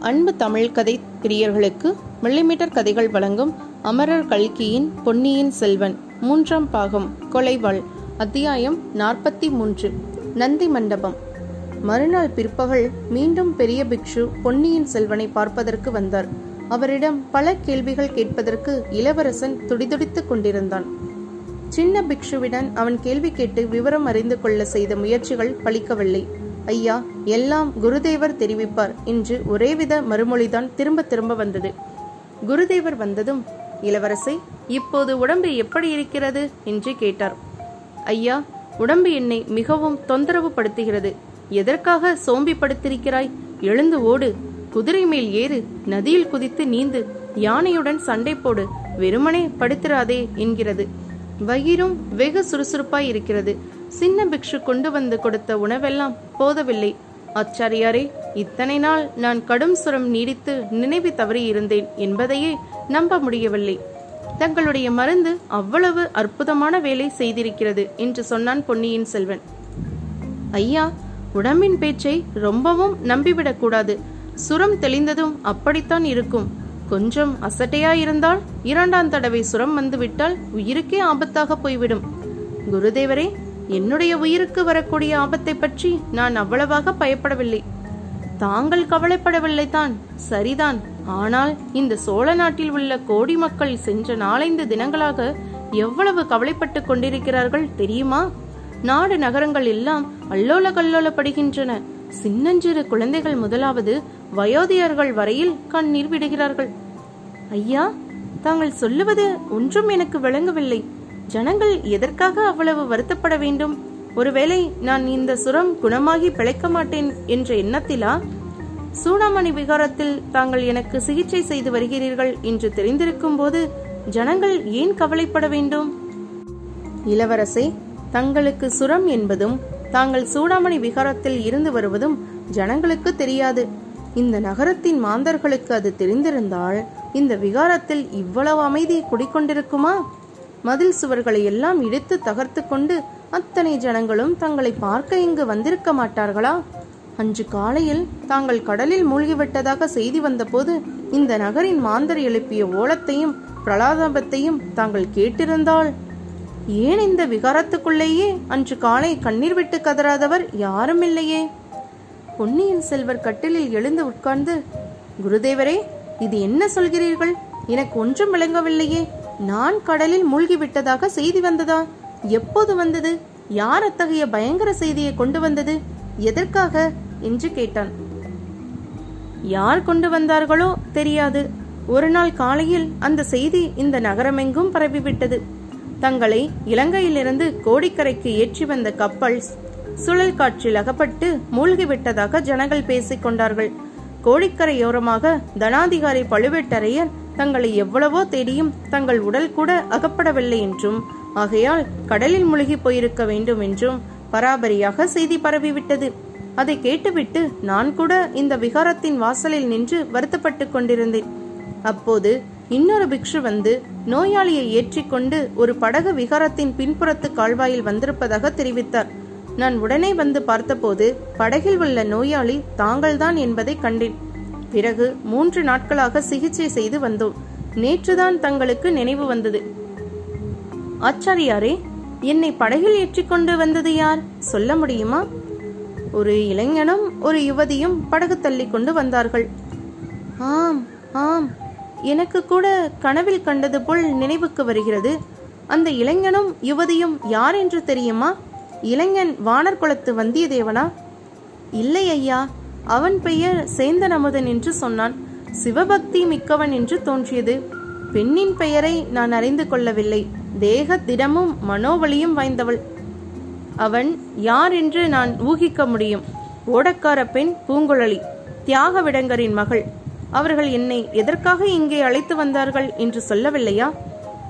அன்பு தமிழ் கதை பிரியர்களுக்கு மில்லிமீட்டர் கதைகள் வழங்கும் அமரர் கல்கியின் பொன்னியின் செல்வன் மூன்றாம் பாகம் கொலைவாள் அத்தியாயம் நாற்பத்தி மூன்று நந்தி மண்டபம். மறுநாள் பிற்பகல் மீண்டும் பெரிய பிக்ஷு பொன்னியின் செல்வனை பார்ப்பதற்கு வந்தார். அவரிடம் பல கேள்விகள் கேட்பதற்கு இளவரசன் துடிதுடித்துக் கொண்டிருந்தான். சின்ன பிக்ஷுவிடன் அவன் கேள்வி கேட்டு விவரம் அறிந்து கொள்ள செய்த முயற்சிகள் பலிக்கவில்லை. ஐயா எல்லாம் குருதேவர் தெரிவிப்பார். என்று ஒரேவித மறுமொழிதான் திரும்ப திரும்ப வந்தது. குருதேவர் வந்ததும் இளவரசை இப்போது உடம்பு எப்படி இருக்கிறது? என்று கேட்டார். ஐயா உடம்பு என்னை மிகவும் தொந்தரவு படுத்துகிறது எதற்காக சோம்பி படுத்திருக்கிறாய் எழுந்து ஓடு. குதிரை மேல் ஏறு. நதியில் குதித்து நீந்து. யானையுடன் சண்டை போடு. வெறுமனே படுத்திராதே என்கிறது. வயிறும் வெகு சுறுசுறுப்பாய் இருக்கிறது. சின்ன பிக்ஷு கொண்டு வந்து கொடுத்த உணவெல்லாம் போதவில்லை. ஆச்சாரியாரே இத்தனை நாள் நான் கடும் சுரம் நீடித்து நினைவு தவறி இருந்தேன் என்பதையே நம்ப முடியவில்லை. தங்களுடைய மருந்து அவ்வளவு அற்புதமான வேலை செய்திருக்கிறது என்று சொன்னான் பொன்னியின் செல்வன். ஐயா உடம்பின் பேச்சை ரொம்பவும் நம்பிவிடக்கூடாது சுரம் தெளிந்ததும் அப்படித்தான் இருக்கும். கொஞ்சம் அசட்டையா இருந்தால் இரண்டாம் தடவை சுரம் வந்துவிட்டால் உயிருக்கே ஆபத்தாக போய்விடும். குருதேவரே என்னுடைய உயிருக்கு வரக்கூடிய ஆபத்தை பற்றி நான் அவ்வளவாக பயப்படவில்லை. தாங்கள் கவலைப்படவில்லை தான். சரிதான். ஆனால் இந்த சோழ நாட்டில் உள்ள கோடி மக்கள் சென்ற நாலைந்து தினங்களாக எவ்வளவு கவலைப்பட்டுக் கொண்டிருக்கிறார்கள் தெரியுமா? நாடு நகரங்கள் எல்லாம் அல்லோல கல்லோலப்படுகின்றன. சின்னஞ்சிறு குழந்தைகள் முதலாவது வயோதிகர்கள் வரையில் கண்ணீர் விடுகிறார்கள். ஐயா தாங்கள் சொல்லுவது ஒன்றும் எனக்கு விளங்கவில்லை. ஜனங்கள் எதற்காக அவ்வளவு வருத்தப்பட வேண்டும்? ஒருவேளை நான் இந்த சுரம் குணமாகி பிழைக்க மாட்டேன் என்ற எண்ணத்திலா? சூடாமணி விகாரத்தில் தாங்கள் எனக்கு சிகிச்சை செய்து வருகிறீர்கள் என்று தெரிந்திருக்கும் போது ஜனங்கள் ஏன் கவலைப்பட வேண்டும்? இளவரசே தங்களுக்கு சுரம் என்பதும் தாங்கள் சூடாமணி விகாரத்தில் இருந்து வருவதும் ஜனங்களுக்கு தெரியாது. இந்த நகரத்தின் மாந்தர்களுக்கு அது தெரிந்திருந்தால் இந்த விகாரத்தில் இவ்வளவு அமைதி குடிக்கொண்டிருக்குமா? மதில் சுவர்களை எல்லாம் இடித்து தகர்த்து கொண்டு அத்தனை ஜனங்களும் தங்களை பார்க்க இங்கு வந்திருக்க மாட்டார்களா? அன்று காலையில் தாங்கள் கடலில் மூழ்கிவிட்டதாக செய்தி வந்தபோது இந்த நகரின் மாந்தர் எழுப்பிய ஓலத்தையும் பிரலாதாபத்தையும் தாங்கள் கேட்டிருந்தால் ஏன் இந்த விகாரத்துக்குள்ளேயே? அன்று காலை கண்ணீர் விட்டு கதறாதவர் யாரும் இல்லையே. பொன்னியின் செல்வர் கட்டிலில் எழுந்து உட்கார்ந்து குருதேவரே இது என்ன சொல்கிறீர்கள்? எனக்கு ஒன்றும் விளங்கவில்லையே. நான் கடலில் மூழ்கிவிட்டதாக செய்தி வந்ததா? எப்போது வந்தது? யார் அத்தகைய பயங்கர செய்தியை கொண்டு வந்தது? எதற்காக? என்று கேட்டான். யார் கொண்டு வந்தார்களோ தெரியாது. ஒரு நாள் காலையில் அந்த செய்தி இந்த நகரமெங்கும் பரவிவிட்டது. தங்களை இலங்கையிலிருந்து கோடிக்கரைக்கு ஏற்றி வந்த கப்பல் சுழல் காற்றில் அகப்பட்டு மூழ்கிவிட்டதாக ஜனங்கள் பேசிக் கொண்டார்கள் கோடிக்கரையோரமாக தனாதிகாரி பழுவேட்டரையர் தங்களை எவ்வளவோ தேடியும் தங்கள் உடல் கூட அகப்படவில்லை என்றும் ஆகையால் கடலில் முழுகி போயிருக்க வேண்டும் என்றும் பராபரியாக செய்தி பரவிவிட்டது. அதை கேட்டுவிட்டு நான் கூட இந்த விகாரத்தின் வாசலில் நின்று வருத்தப்பட்டு கொண்டிருந்தேன். அப்போது இன்னொரு பிக்ஷு வந்து நோயாளியை ஏற்றிக்கொண்டு ஒரு படகு விகாரத்தின் பின்புறத்து கால்வாயில் வந்திருப்பதாக தெரிவித்தார். நான் உடனே வந்து பார்த்தபோது படகில் உள்ள நோயாளி தாங்கள்தான் என்பதை கண்டேன். பிறகு மூன்று நாட்களாக சிகிச்சை செய்து வந்தோம். நேற்றுதான் தங்களுக்கு நினைவு வந்தது. ஆச்சாரியாரே என்னை படகில் ஏற்றிக்கொண்டு வந்தது யார்? சொல்ல முடியுமா? ஒரு இளைஞனும் ஒரு யுவதியும் படகு தள்ளி கொண்டு வந்தார்கள். ஆம் ஆம். எனக்கு கூட கனவில் கண்டது போல் நினைவுக்கு வருகிறது. அந்த இளைஞனும் யுவதியும் யார் என்று தெரியுமா? இளைஞன் வானர் குலத்து வந்தியத்தேவனா? இல்லை ஐயா அவன் பெயர் சேந்தன் அமுதன் என்று சொன்னான். சிவபக்தி மிக்கவன் என்று தோன்றியது. பெண்ணின் பெயரை நான் அறிந்து கொள்ளவில்லை. தேக திடமும் மனோவலியும் வாய்ந்தவள். அவன் யார் என்று நான் ஊகிக்க முடியும். ஓடக்கார பெண் பூங்குழலி தியாக விடங்கரின் மகள். அவர்கள் என்னை எதற்காக இங்கே அழைத்து வந்தார்கள் என்று சொல்லவில்லையா?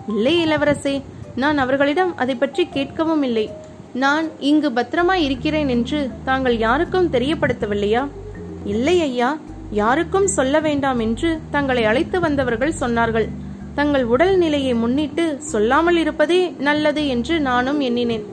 இல்லை இளவரசே நான் அவர்களிடம் அதை பற்றி கேட்கவும் இல்லை. நான் இங்கு பத்திரமா இருக்கிறேன் என்று தாங்கள் யாருக்கும் தெரியப்படுத்தவில்லையா? இல்லை ஐயா யாருக்கும் சொல்ல வேண்டாம் என்று தங்களை அழைத்து வந்தவர்கள் சொன்னார்கள். தங்கள் உடல் நிலையை முன்னிட்டு சொல்லாமல் இருப்பதே நல்லது என்று நானும் எண்ணினேன்.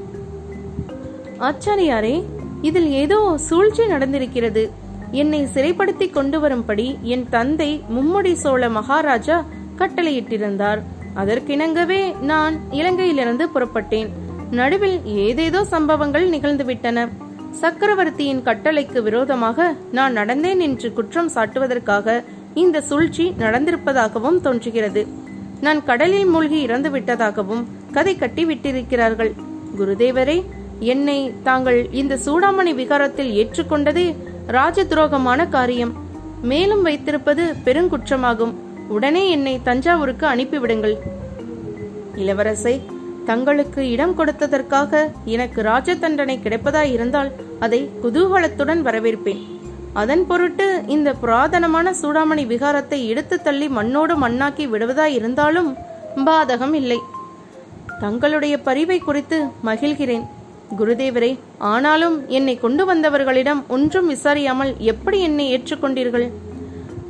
ஆச்சாரியாரே இதில் ஏதோ சூழ்ச்சி நடந்திருக்கிறது. என்னை சிறைப்படுத்தி கொண்டு வரும்படி என் தந்தை மும்முடி சோழ மகாராஜா கட்டளையிட்டிருந்தார். அதற்கிணங்கவே நான் இலங்கையிலிருந்து புறப்பட்டேன். நடுவில் ஏதேதோ சம்பவங்கள் நிகழ்ந்துவிட்டன. சக்கரவர்த்தியின் கட்டளைக்கு விரோதமாக நான் நடந்தேன் என்று குற்றம் சாட்டுவதற்காக இந்த சூழ்ச்சி நடந்திருப்பதாகவும் தோன்றுகிறது. நான் கடலில் மூழ்கி இறந்து விட்டதாகவும் கதை கட்டி விட்டிருக்கிறார்கள் குருதேவரே என்னை தாங்கள் இந்த சூடாமணி விகாரத்தில் ஏற்றுக்கொண்டதே ராஜ துரோகமான காரியம். மேலும் வைத்திருப்பது பெருங்குற்றமாகும். உடனே என்னை தஞ்சாவூருக்கு அனுப்பிவிடுங்கள். இளவரசை தங்களுக்கு இடம் கொடுத்ததற்காக எனக்கு ராஜ தண்டனை கிடைப்பதாய் இருந்தால் அதை குதூகலத்துடன் வரவேற்பேன். அதன் பொருட்டு இந்த புராதனமான சூடாமணி விகாரத்தை எடுத்து தள்ளி மண்ணோடு மண்ணாக்கி விடுவதாய் இருந்தாலும் பாதகம் இல்லை. தங்களுடைய பரிவை குறித்து மகிழ்கிறேன். குருதேவரே ஆனாலும் என்னை கொண்டு வந்தவர்களிடம் ஒன்றும் விசாரியாமல் எப்படி என்னை ஏற்றுக்கொண்டீர்கள்?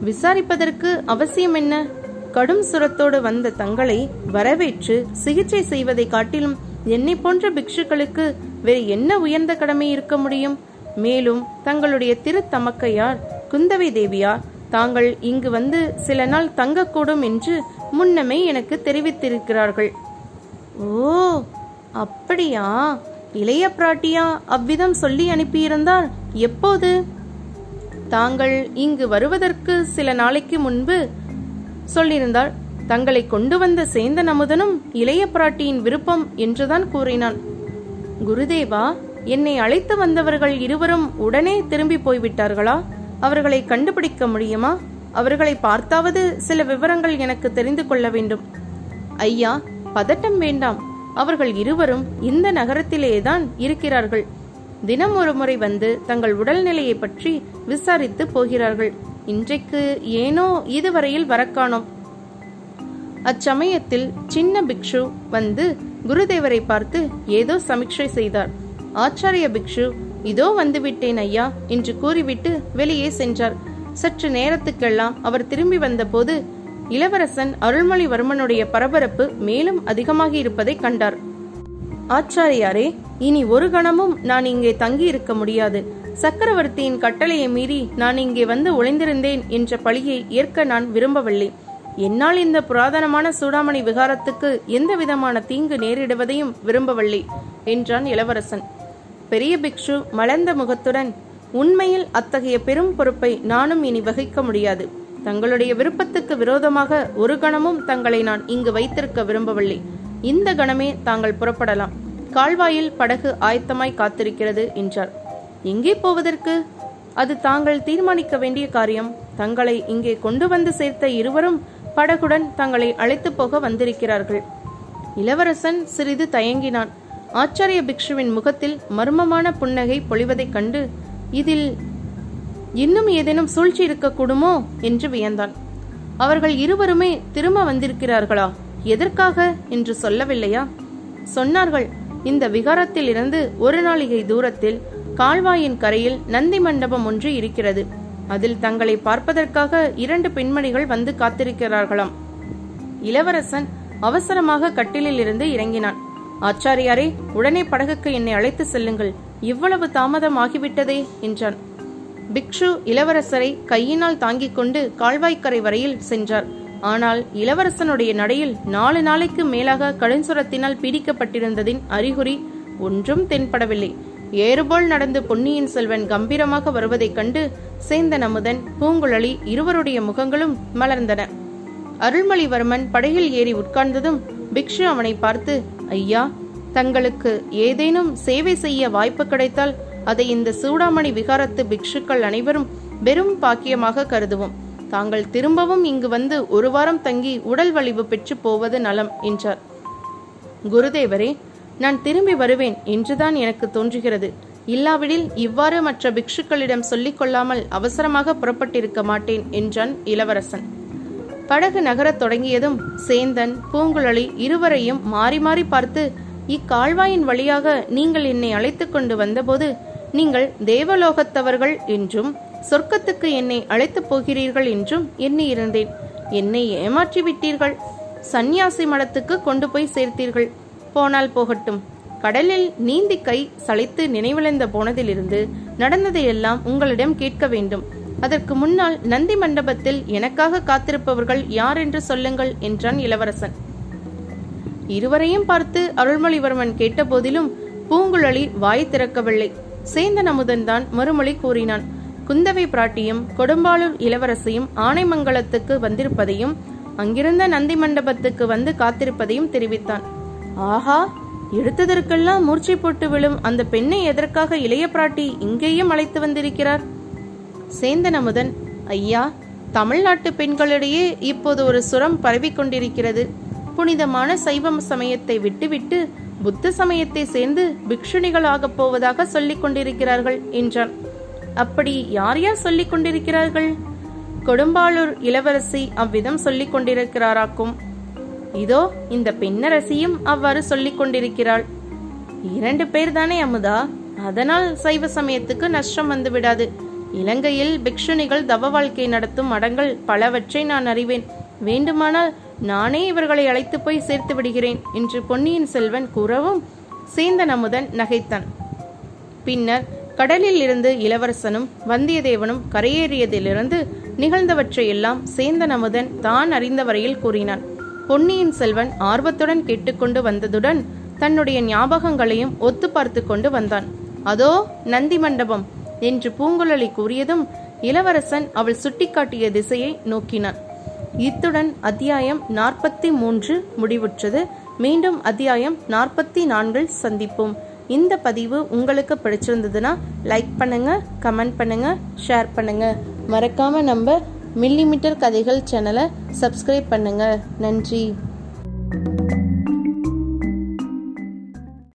விசாரிப்பதற்கு அவசியம் என்ன கடும் சுரத்தோடு வந்த தங்களை வரவேற்று சிகிச்சை செய்வதை காட்டிலும் என்னை போன்ற பிக்ஷுக்களுக்கு வேறு என்ன உயர்ந்த கடமை இருக்க முடியும்? மேலும் தங்களுடைய திருத்தமக்கையார் குந்தவை தேவியார் தாங்கள் இங்கு வந்து சில நாள் தங்கக்கூடும் என்று முன்னமே எனக்கு தெரிவித்திருக்கிறார்கள். ஓ அப்படியா? இளைய பிராட்டியா அவ்விதம் சொல்லி அனுப்பியிருந்தால் எப்போது? தாங்கள் இங்கு வருவதற்கு சில நாளைக்கு முன்பு சொல்லியிருந்தாள் தங்களை கொண்டு வந்த சேந்தன் அமுதனும் இளைய பிராட்டியின் விருப்பம் என்றுதான் கூறினான் குருதேவா என்னை அழைத்து வந்தவர்கள் இருவரும் உடனே திரும்பி போய்விட்டார்களா? அவர்களை கண்டுபிடிக்க முடியுமா? அவர்களை பார்த்தாவது சில விவரங்கள் எனக்கு தெரிந்து கொள்ள வேண்டும். ஐயா பதட்டம் வேண்டாம். அவர்கள் இருவரும் இந்த நகரத்திலேதான் இருக்கிறார்கள். தினம் ஒரு முறை வந்து தங்கள் உடல்நிலையை பற்றி விசாரித்து போகிறார்கள். இன்றைக்கு ஏனோ இதுவரையில் வரக்கானோம் அச்சமயத்தில் சின்ன பிக்ஷு வந்து குருதேவரை பார்த்து ஏதோ சமிக்ஷை செய்தார். ஆச்சாரிய பிக்ஷு இதோ வந்துவிட்டேன் ஐயா என்று கூறிவிட்டு வெளியே சென்றார். சற்று நேரத்துக்கெல்லாம் அவர் திரும்பி வந்தபோது இளவரசன் அருள்மொழிவர்மனுடைய பரபரப்பு மேலும் அதிகமாகி இருப்பதை கண்டார். ஆச்சாரியாரே இனி ஒரு கணமும் நான் இங்கே தங்கி இருக்க முடியாது. சக்கரவர்த்தியின் கட்டளையை மீறி நான் இங்கே வந்து ஒளிந்திருந்தேன் என்ற பழியை ஏற்க நான் விரும்பவில்லை. என்னால் இந்த புராதனமான சூடாமணி விகாரத்துக்கு எந்த விதமான தீங்கு நேரிடுவதையும் விரும்பவில்லை என்றான் இளவரசன். பெரிய பிக்ஷு மலர்ந்த முகத்துடன் உண்மையில் அத்தகைய பெரும் பொறுப்பை நானும் இனி வகிக்க முடியாது. தங்களுடைய விருப்பத்துக்கு விரோதமாக ஒரு கணமும் தங்களை நான் இங்கு வைத்திருக்க விரும்பவில்லை. இந்த கணமே தாங்கள் புறப்படலாம். கால்வாயில் படகு ஆயத்தமாய் காத்திருக்கிறது என்றார். எங்கே போவதற்கு? அது தாங்கள் தீர்மானிக்க வேண்டிய காரியம். தங்களை இங்கே கொண்டு வந்து சேர்த்த இருவரும் படகுடன் தங்களை அழைத்து போக வந்திருக்கிறார்கள். இளவரசன் சிறிது தயங்கினான். ஆச்சாரிய பிக்ஷுவின் முகத்தில் மர்மமான புன்னகை பொழிவதைக் கண்டு இதில் இன்னும் ஏதேனும் சூழ்ச்சி இருக்கக்கூடுமோ என்று வியந்தான். அவர்கள் இருவருமே திரும்ப வந்திருக்கிறார்களா? எதற்காக என்று சொல்லவில்லையா? சொன்னார்கள் இந்த விகாரத்தில் இருந்து ஒரு நாளிகை தூரத்தில் கால்வாயின் கரையில் நந்தி மண்டபம் ஒன்று இருக்கிறது. அதில் தங்களை பார்ப்பதற்காக இரண்டு பெண்மணிகள் வந்து காத்திருக்கிறார்களாம். இளவரசன் அவசரமாக கட்டிலில் இருந்து இறங்கினான். ஆச்சாரியாரே உடனே படகுக்கு என்னை அழைத்து செல்லுங்கள். இவ்வளவு தாமதம் ஆகிவிட்டதே என்றான். பிக்ஷு இளவரசரை கையினால் தாங்கிக் கொண்டு கால்வாய்க்கரை வரையில் சென்றார். ஆனால் இளவரசனுடைய நடையில் நாலு நாளைக்கு மேலாக கடுஞ்சுரத்தினால் பீடிக்கப்பட்டிருந்ததின் அறிகுறி ஒன்றும் தென்படவில்லை. ஏறுபோல் நடந்து பொன்னியின் செல்வன் கம்பீரமாக வருவதைக் கண்டு சேந்தன் அமுதன் பூங்குழலி இருவருடைய முகங்களும் மலர்ந்தன. அருள்மொழிவர்மன் படகில் ஏறி உட்கார்ந்ததும் பிக்ஷு அவனை பார்த்து ஐயா தங்களுக்கு ஏதேனும் சேவை செய்ய வாய்ப்பு கிடைத்தால் அதை இந்த சூடாமணி விகாரத்து பிக்ஷுக்கள் அனைவரும் வெறும் பாக்கியமாக கருதுவோம். தாங்கள் திரும்பவும் இங்கு வந்து ஒரு வாரம் தங்கி உடல் வலிவு பெற்று போவது நலம் என்றார். குருதேவரே நான் திரும்பி வருவேன் என்றுதான் எனக்கு தோன்றுகிறது. இல்லாவிடில் இவ்வாறு மற்ற பிக்ஷுக்களிடம் சொல்லிக் கொள்ளாமல் அவசரமாக புறப்பட்டிருக்க மாட்டேன் என்றான் இளவரசன். படகு நகரத் தொடங்கியதும் சேந்தன் பூங்குழலி இருவரையும் மாறி மாறி பார்த்து இக்கால்வாயின் வழியாக நீங்கள் என்னை அழைத்து கொண்டு வந்தபோது நீங்கள் தேவலோகத்தவர்கள் என்றும் சொர்க்கத்துக்கு என்னை அழைத்துப் போகிறீர்கள் என்றும் எண்ணி இருந்தேன் என்னை ஏமாற்றி விட்டீர்கள் சந்நியாசி மடத்துக்கு கொண்டு போய் சேர்த்தீர்கள். போனால் போகட்டும். கடலில் நீந்தி கை சளைத்து நினைவிழந்த போனதிலிருந்து நடந்ததையெல்லாம் உங்களிடம் கேட்க வேண்டும். அதற்கு முன்னால் நந்தி மண்டபத்தில் எனக்காக காத்திருப்பவர்கள் யார் என்று சொல்லுங்கள் என்றான் இளவரசன். இருவரையும் பார்த்து அருள்மொழிவர்மன் கேட்டபோதிலும் பூங்குழலி வாய் திறக்கவில்லை. சேந்தன் அமுதன் தான் மறுமொழி கூறினான். குந்தவை பிராட்டியும் கொடும்பாளூர் இளவரசியும் ஆனைமங்கலத்துக்கு வந்திருப்பதையும் அங்கிருந்த நந்தி மண்டபத்துக்கு வந்து காத்திருப்பதையும் தெரிவித்தான். ஆஹா எடுத்ததற்கெல்லாம் மூர்ச்சை போட்டு விழும் அந்த பெண்ணை எதற்காக இளைய பிராட்டி இங்கேயும் அழைத்து வந்திருக்கிறார்? சேந்தன் அமுதன் ஐயா தமிழ்நாட்டு பெண்களிடையே இப்போது ஒரு சுரம் பரவிக் கொண்டிருக்கிறது. புனிதமான சைவம் சமயத்தை விட்டுவிட்டு புத்த சமயத்தை சேர்ந்து பிக்ஷுணிகளாகப் போவதாக சொல்லிக் கொண்டிருக்கிறார்கள் என்றான். அப்படி யார் யார் சொல்லிக் கொண்டிருக்கிறார்கள்? கொடும்பாளூர் இளவரசி அவ்விதம் சொல்லிக் கொண்டிருக்கிறாராக்கும். இதோ இந்த பெண்ணரசியும் அவ்வாறு சொல்லிக் கொண்டிருக்கிறாள். இரண்டு பேர் தானே அமுதா? அதனால் சைவ சமயத்துக்கு நஷ்டம் வந்து விடாது. இலங்கையில் பிக்ஷுணிகள் தவ வாழ்க்கை நடத்தும் மடங்கள் பலவற்றை நான் அறிவேன். வேண்டுமானால் நானே இவர்களை அழைத்து போய் சேர்த்து விடுகிறேன் என்று பொன்னியின் செல்வன் கூறவும் சேந்தன் அமுதன் நகைத்தான். பின்னர் கடலில் இருந்து இளவரசனும் வந்தியத்தேவனும் கரையேறியதிலிருந்து நிகழ்ந்தவற்றையெல்லாம் சேந்தன் அமுதன் தான் அறிந்த வரையில் கூறினான். பொன்னியின் செல்வன் ஆர்வத்துடன் கேட்டுக்கொண்டு வந்ததுடன் தன்னுடைய ஞாபகங்களையும் ஒத்து பார்த்து கொண்டு வந்தான். அதோ நந்தி மண்டபம் என்று பூங்குழலி கூறியதும் இளவரசன் அவள் சுட்டிக்காட்டிய திசையை நோக்கினான். இத்துடன் அத்தியாயம் நாற்பத்தி மூன்று முடிவுற்றது. மீண்டும் அத்தியாயம் நாற்பத்தி நான்கில் சந்திப்போம். இந்த பதிவு உங்களுக்கு பிடிச்சிருந்ததுன்னா லைக் பண்ணுங்க கமெண்ட் பண்ணுங்க ஷேர் பண்ணுங்க. மறக்காம நம்ம மில்லிமீட்டர் கதைகள் சேனலை சப்ஸ்கிரைப் பண்ணுங்கள் நன்றி.